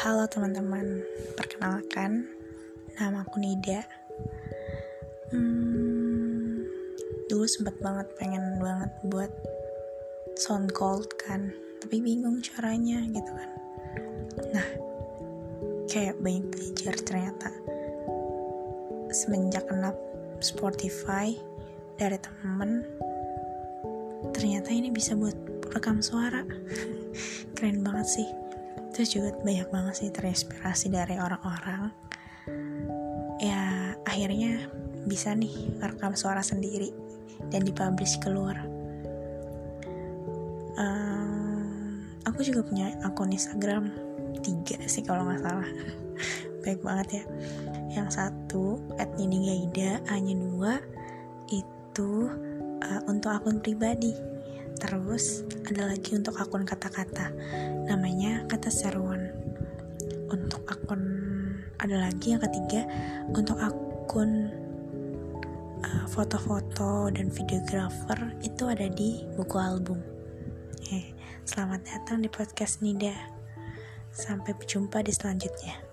Halo teman-teman, perkenalkan nama aku Nida. Hmm, dulu sempat banget pengen banget buat sound cold kan, tapi bingung caranya gitu kan. Nah, kayak banyak belajar ternyata semenjak kenal Spotify dari temen ternyata ini bisa buat rekam suara keren banget sih terus juga banyak banget sih terinspirasi dari orang-orang. Ya akhirnya bisa nih rekam suara sendiri dan dipublish keluar. Um, aku juga punya akun Instagram tiga sih kalau nggak salah. Baik banget ya. Yang satu at Gaida hanya dua. Itu uh, untuk akun pribadi. Terus ada lagi untuk akun kata-kata. Namanya kata seruan Untuk akun Ada lagi yang ketiga. Untuk akun uh, Foto-foto dan videografer Itu ada di buku album. Eh, Selamat datang di podcast Nida. Sampai berjumpa di selanjutnya